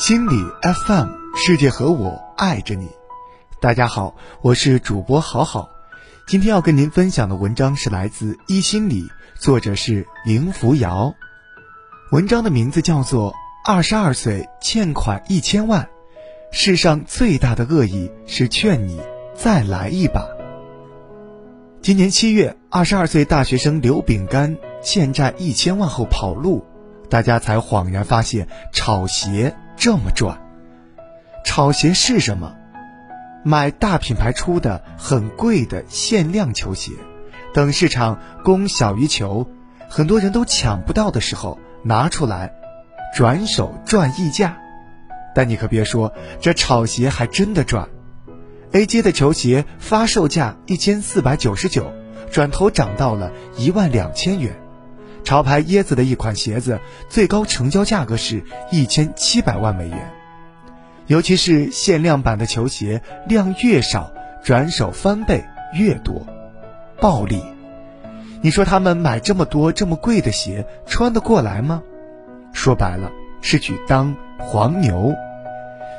心理 FM，世界和我爱着你。大家好，我是主播好好。今天要跟您分享的文章是来自一心理，作者是林扶摇。文章的名字叫做《二十二岁欠款一千万》，世上最大的恶意是劝你再来一把。今年七月，二十二岁大学生刘饼干欠债一千万后跑路，大家才恍然发现炒鞋这么赚。炒鞋是什么？买大品牌出的很贵的限量球鞋，等市场供小于求，很多人都抢不到的时候拿出来，转手赚溢价。但你可别说，这炒鞋还真的赚。A 街的球鞋发售价一千四百九十九，转头涨到了一万两千元。潮牌椰子的一款鞋子最高成交价格是一千七百万美元。尤其是限量版的球鞋，量越少，转手翻倍越多，暴利。你说他们买这么多这么贵的鞋，穿得过来吗？说白了，是去当黄牛。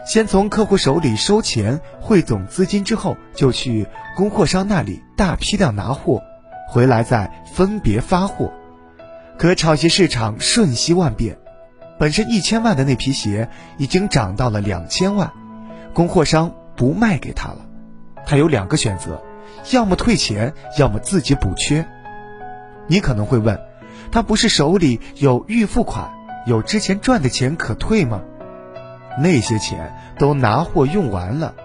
先从客户手里收钱，汇总资金之后，就去供货商那里大批量拿货，回来再分别发货。可炒鞋市场瞬息万变，本身一千万的那批鞋已经涨到了两千万，供货商不卖给他了，他有两个选择：要么退钱，要么自己补缺。你可能会问，他不是手里有预付款，有之前赚的钱可退吗？那些钱都拿货用完了，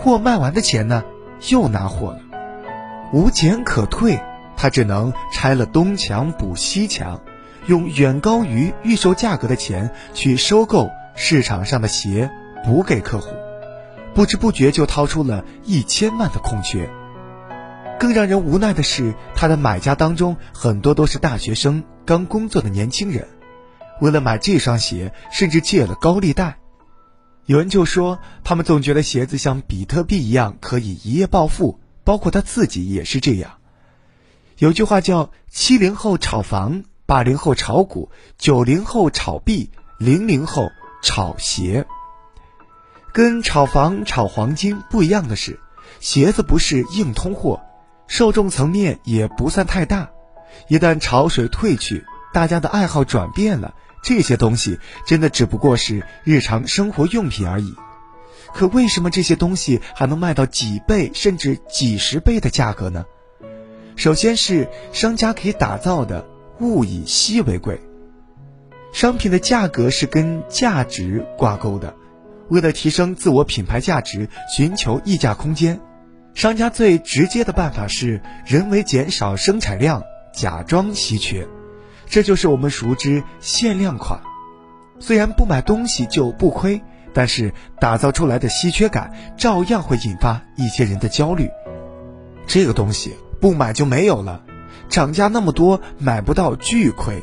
货卖完的钱呢，又拿货了，无钱可退，他只能拆了东墙补西墙，用远高于预售价格的钱去收购市场上的鞋补给客户，不知不觉就掏出了一千万的空缺。更让人无奈的是，他的买家当中很多都是大学生、刚工作的年轻人。为了买这双鞋，甚至借了高利贷。有人就说，他们总觉得鞋子像比特币一样可以一夜暴富，包括他自己也是这样。有句话叫“七零后炒房，八零后炒股，九零后炒币，零零后炒鞋”。跟炒房、炒黄金不一样的是，鞋子不是硬通货，受众层面也不算太大。一旦潮水退去，大家的爱好转变了。这些东西真的只不过是日常生活用品而已，可为什么这些东西还能卖到几倍甚至几十倍的价格呢？首先是商家可以打造的物以稀为贵，商品的价格是跟价值挂钩的，为了提升自我品牌价值，寻求溢价空间，商家最直接的办法是人为减少生产量，假装稀缺。这就是我们熟知限量款，虽然不买东西就不亏，但是打造出来的稀缺感照样会引发一些人的焦虑。这个东西不买就没有了，涨价那么多买不到巨亏，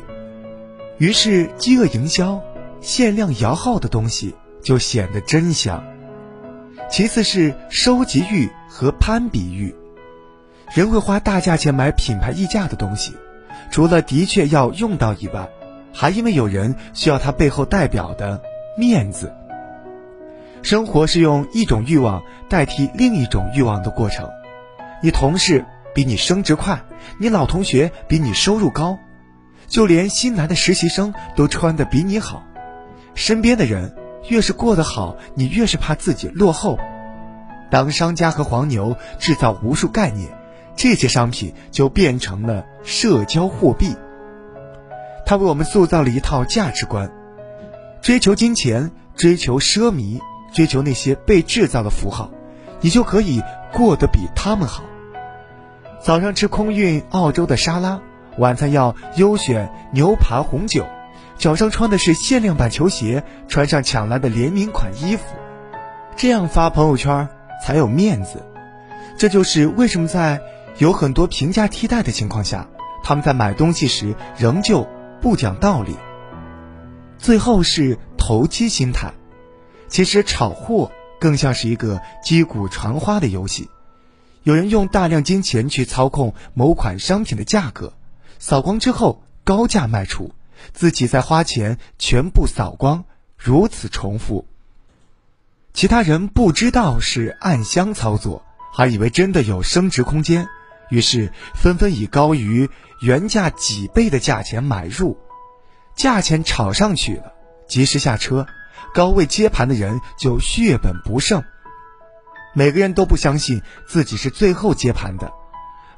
于是饥饿营销，限量摇号的东西就显得真香。其次是收集欲和攀比欲，人会花大价钱买品牌溢价的东西。除了的确要用到以外，还因为有人需要它背后代表的面子。生活是用一种欲望代替另一种欲望的过程。你同事比你升职快，你老同学比你收入高，就连新来的实习生都穿的比你好。身边的人越是过得好，你越是怕自己落后。当商家和黄牛制造无数概念。这些商品就变成了社交货币，它为我们塑造了一套价值观：追求金钱，追求奢靡，追求那些被制造的符号，你就可以过得比他们好。早上吃空运澳洲的沙拉，晚餐要优选牛扒红酒，脚上穿的是限量版球鞋，穿上抢来的联名款衣服，这样发朋友圈才有面子。这就是为什么在。有很多平价替代的情况下，他们在买东西时仍旧不讲道理。最后是投机心态，其实炒货更像是一个击鼓传花的游戏。有人用大量金钱去操控某款商品的价格，扫光之后高价卖出，自己再花钱全部扫光，如此重复。其他人不知道是暗箱操作，还以为真的有升值空间，于是纷纷以高于原价几倍的价钱买入，价钱炒上去了，及时下车，高位接盘的人就血本不剩。每个人都不相信自己是最后接盘的，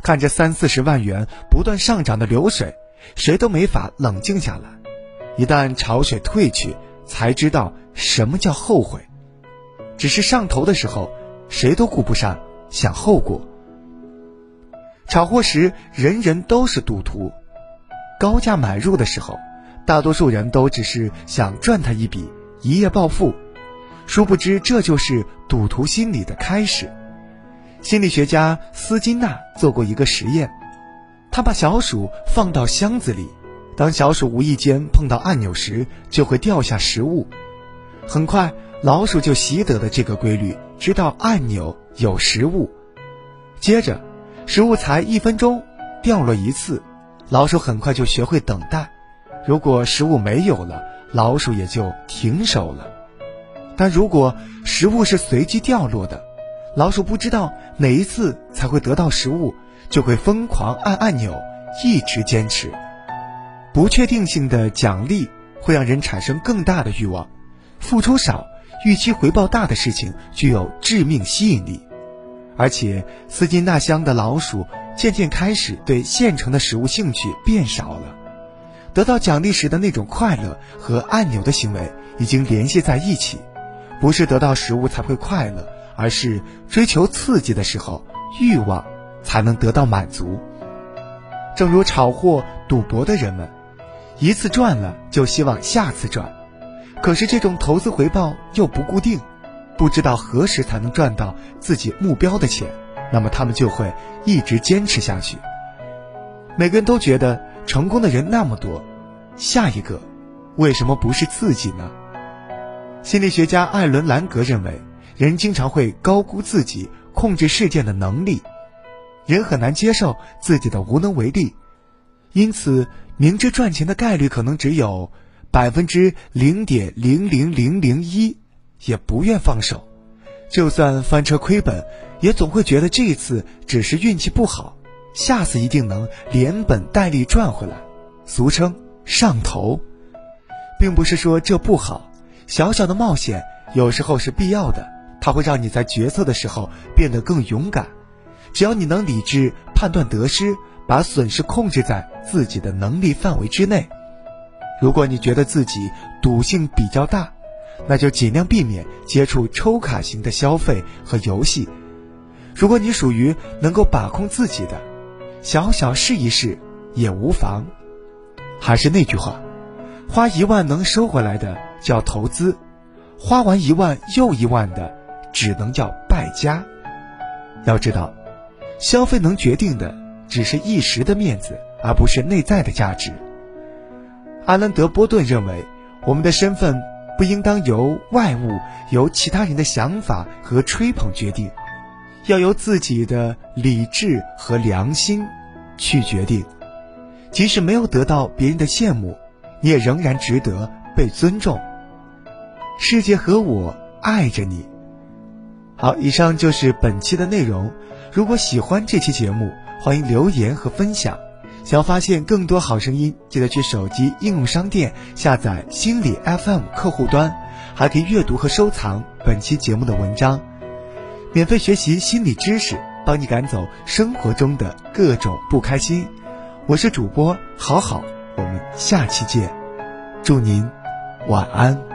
看着三四十万元不断上涨的流水，谁都没法冷静下来。一旦潮水退去，才知道什么叫后悔。只是上头的时候，谁都顾不上想后果。炒货时，人人都是赌徒，高价买入的时候，大多数人都只是想赚他一笔，一夜暴富。殊不知，这就是赌徒心理的开始。心理学家斯金纳做过一个实验，他把小鼠放到箱子里，当小鼠无意间碰到按钮时，就会掉下食物。很快，老鼠就习得了这个规律，知道按钮有食物。接着，食物才一分钟掉落一次，老鼠很快就学会等待。如果食物没有了，老鼠也就停手了。但如果食物是随机掉落的，老鼠不知道哪一次才会得到食物，就会疯狂按按钮，一直坚持。不确定性的奖励会让人产生更大的欲望，付出少、预期回报大的事情具有致命吸引力。而且，斯金纳箱的老鼠渐渐开始对现成的食物兴趣变少了，得到奖励时的那种快乐和按钮的行为已经联系在一起。不是得到食物才会快乐，而是追求刺激的时候，欲望才能得到满足。正如炒货、赌博的人们，一次赚了就希望下次赚，可是这种投资回报又不固定，不知道何时才能赚到自己目标的钱，那么他们就会一直坚持下去。每个人都觉得成功的人那么多，下一个为什么不是自己呢？心理学家艾伦·兰格认为，人经常会高估自己控制事件的能力，人很难接受自己的无能为力，因此明知赚钱的概率可能只有百分之零点零零零零一，也不愿放手。就算翻车亏本，也总会觉得这次只是运气不好，下次一定能连本带利赚回来。俗称上头，并不是说这不好。小小的冒险有时候是必要的，它会让你在决策的时候变得更勇敢。只要你能理智判断得失，把损失控制在自己的能力范围之内。如果你觉得自己赌性比较大，那就尽量避免接触抽卡型的消费和游戏。如果你属于能够把控自己的，小小试一试也无妨。还是那句话，花一万能收回来的。叫投资，花完一万又一万的，只能叫败家。要知道，消费能决定的只是一时的面子，而不是内在的价值。阿兰德波顿认为，我们的身份不应当由外物、由其他人的想法和吹捧决定，要由自己的理智和良心去决定。即使没有得到别人的羡慕，你也仍然值得被尊重。世界和我爱着你。好，以上就是本期的内容。如果喜欢这期节目，欢迎留言和分享。想要发现更多好声音，记得去手机应用商店下载心理 FM 客户端，还可以阅读和收藏本期节目的文章，免费学习心理知识，帮你赶走生活中的各种不开心。我是主播好好，我们下期见，祝您晚安。